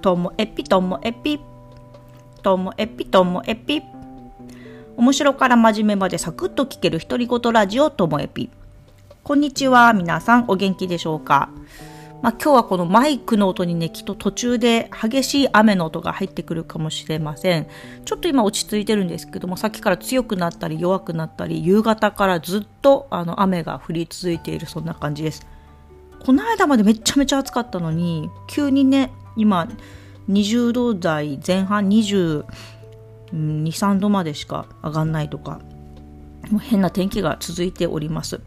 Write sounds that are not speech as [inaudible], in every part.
ともえぴともえぴともえぴともえぴ面白から真面目までサクッと聞ける独り言ラジオともえぴこんにちは皆さんお元気でしょうか？まあ、今日はこのマイクの音にね、きっと途中で激しい雨の音が入ってくるかもしれません。ちょっと今落ち着いてるんですけども、さっきから強くなったり弱くなったり、夕方からずっとあの雨が降り続いているそんな感じです。この間までめちゃめちゃ暑かったのに、急にね、今、20度台前半22、3度までしか上がんないとか、もう変な天気が続いております。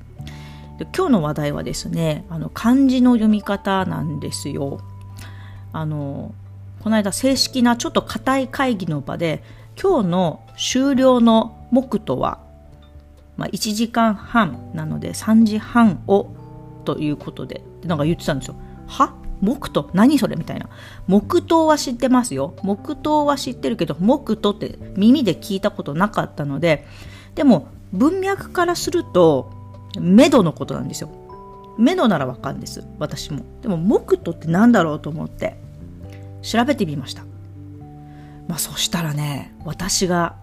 で今日の話題はですねあの漢字の読み方なんですよ。あのこの間正式なちょっと固い会議の場で今日の終了の目途は、まあ、1時間半なので3時半をということでなんか言ってたんですよ。は？木と何それみたいな。木刀は知ってますよ。木刀は知ってるけど、木とって耳で聞いたことなかったので、でも文脈からすると、メドのことなんですよ。メドならわかるんです。私も。でも、木とって何だろうと思って、調べてみました。まあ、そしたらね、私が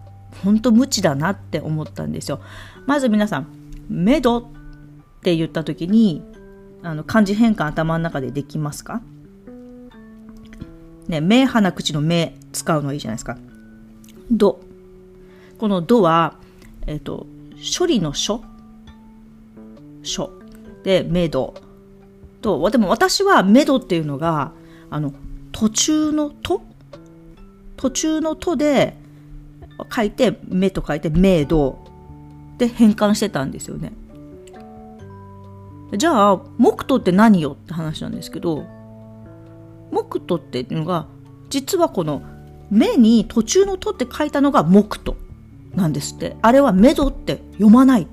本当無知だなって思ったんですよ。まず皆さん、メドって言った時に、あの漢字変換頭の中でできますか？ね、目、鼻、口の目使うのいいじゃないですか。ど。このどは、えっ、ー、と、処理の書書で、メドと、でも私はメドっていうのが、あの、途中のと途中のとで書いて、目と書いて、メドで変換してたんですよね。じゃあ、木とって何よって話なんですけど、木とっていうのが、実はこの目に途中のとって書いたのが木となんですって。あれはメドって読まない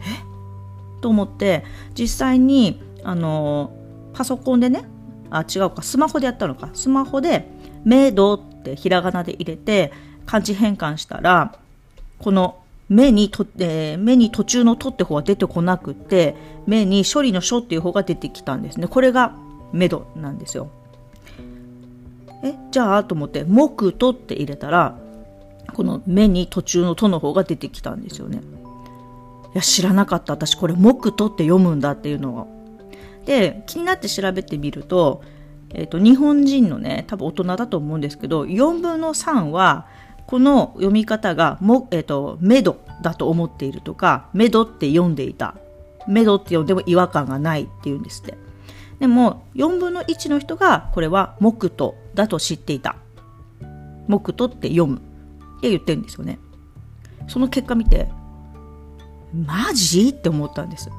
え？と思って実際にあのパソコンでねあ違うかスマホでやったのかスマホで「メイド」ってひらがなで入れて漢字変換したらこの目にと、えー、目に途中の「と」って方は出てこなくて目に処理の「書」っていう方が出てきたんですね。これがメドなんですよ。えじゃあと思って「木と」って入れたらこの目に途中の「と」の方が出てきたんですよね。いや知らなかった。私これ「木と」って読むんだっていうのを。で気になって調べてみると,、えーと、日本人のね多分大人だと思うんですけど4分の3はこの読み方がも、えーと、メドだと思っているとかメドって読んでいた。メドって読んでも違和感がないっていうんですって。でも4分の1の人がこれは木とだと知っていた。木とって読む。って言ってるんですよね。その結果見てマジ？って思ったんです。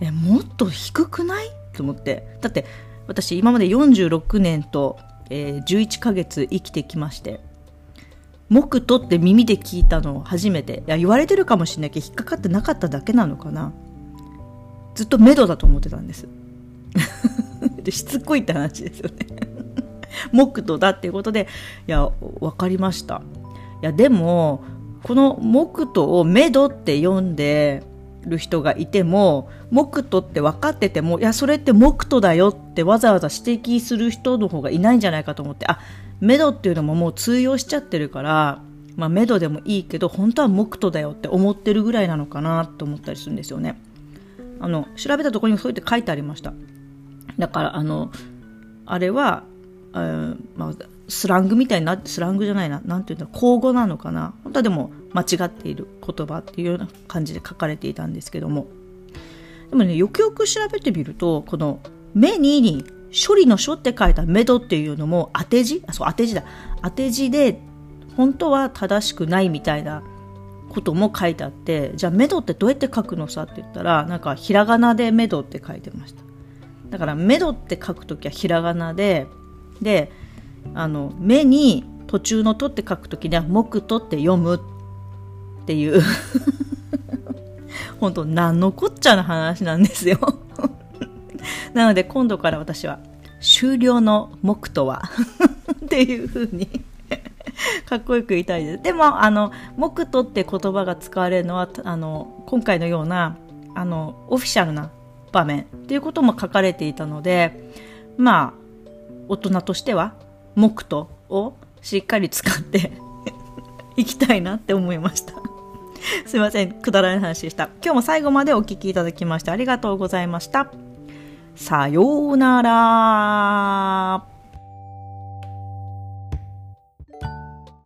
えもっと低くない？と思って。だって私今まで46年と、えー、11ヶ月生きてきまして木とって耳で聞いたの初めて。いや言われてるかもしれないけど引っかかってなかっただけなのかな。ずっとメドだと思ってたんです。[laughs] でしつこいって話ですよね。[laughs] 木とだっていうことでいや分かりました。いやでもこの木とをメドって読んでる人がいても木とって分かっててもいやそれって木とだよってわざわざ指摘する人の方がいないんじゃないかと思ってあメドっていうのももう通用しちゃってるからまあ、メドでもいいけど本当は木とだよって思ってるぐらいなのかなと思ったりするんですよね。あの調べたところにそうやって書いてありました。だからあのあれは、まあ、スラングみたいになスラングじゃないな何て言うんだ口語なのかな。本当はでも間違っている言葉っていうような感じで書かれていたんですけども。でもねよくよく調べてみるとこの「目に」に処理の書って書いた「メド」っていうのも当て字？あそう当て字だ。当て字で本当は正しくないみたいなことも書いてあってじゃあメドってどうやって書くのさって言ったらなんかひらがなでメドって書いてました。だからメドって書くときはひらがなでであの目に途中の「と」って書くときには「木と」って読むっていう。[laughs] 本当何のこっちゃの話なんですよ。[laughs] なので今度から私は終了の木とは？[laughs] っていうふうにかっこよく言いたいです。でも、あの、木とって言葉が使われるのは、あの、今回のような、あの、オフィシャルな場面っていうことも書かれていたので、まあ、大人としては木刀をしっかり使って [laughs] いきたいなって思いました。[laughs] すいませんくだらない話でした。今日も最後までお聴きいただきましてありがとうございました。さようなら。